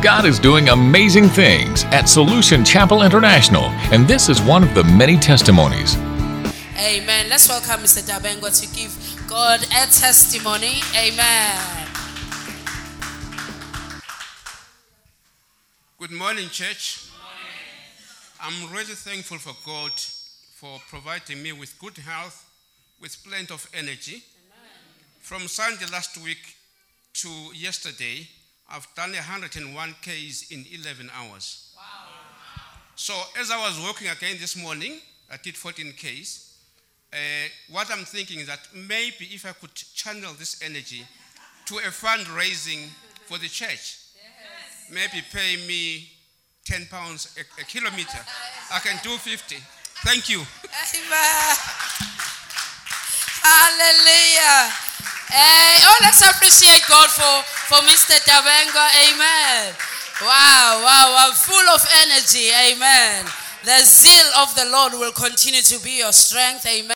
God is doing amazing things at Solution Chapel International, and this is one of the many testimonies. Amen. Let's welcome Mr. Dabengo to give God a testimony. Amen. Good morning, church. I'm really thankful for God for providing me with good health, with plenty of energy. From Sunday last week to yesterday, I've done 101 Ks in 11 hours. So as I was walking again this morning, I did 14 Ks. Uh, what I'm thinking is that maybe if I could channel this energy to a fundraising for the church, maybe pay me 10 pounds a, a kilometer. I can do 50. Thank you. Amen. Hallelujah. Let's appreciate God for, for Mr. Dabengo. Amen. Wow, wow, wow. Full of energy. Amen. The zeal of the Lord will continue to be your strength. Amen.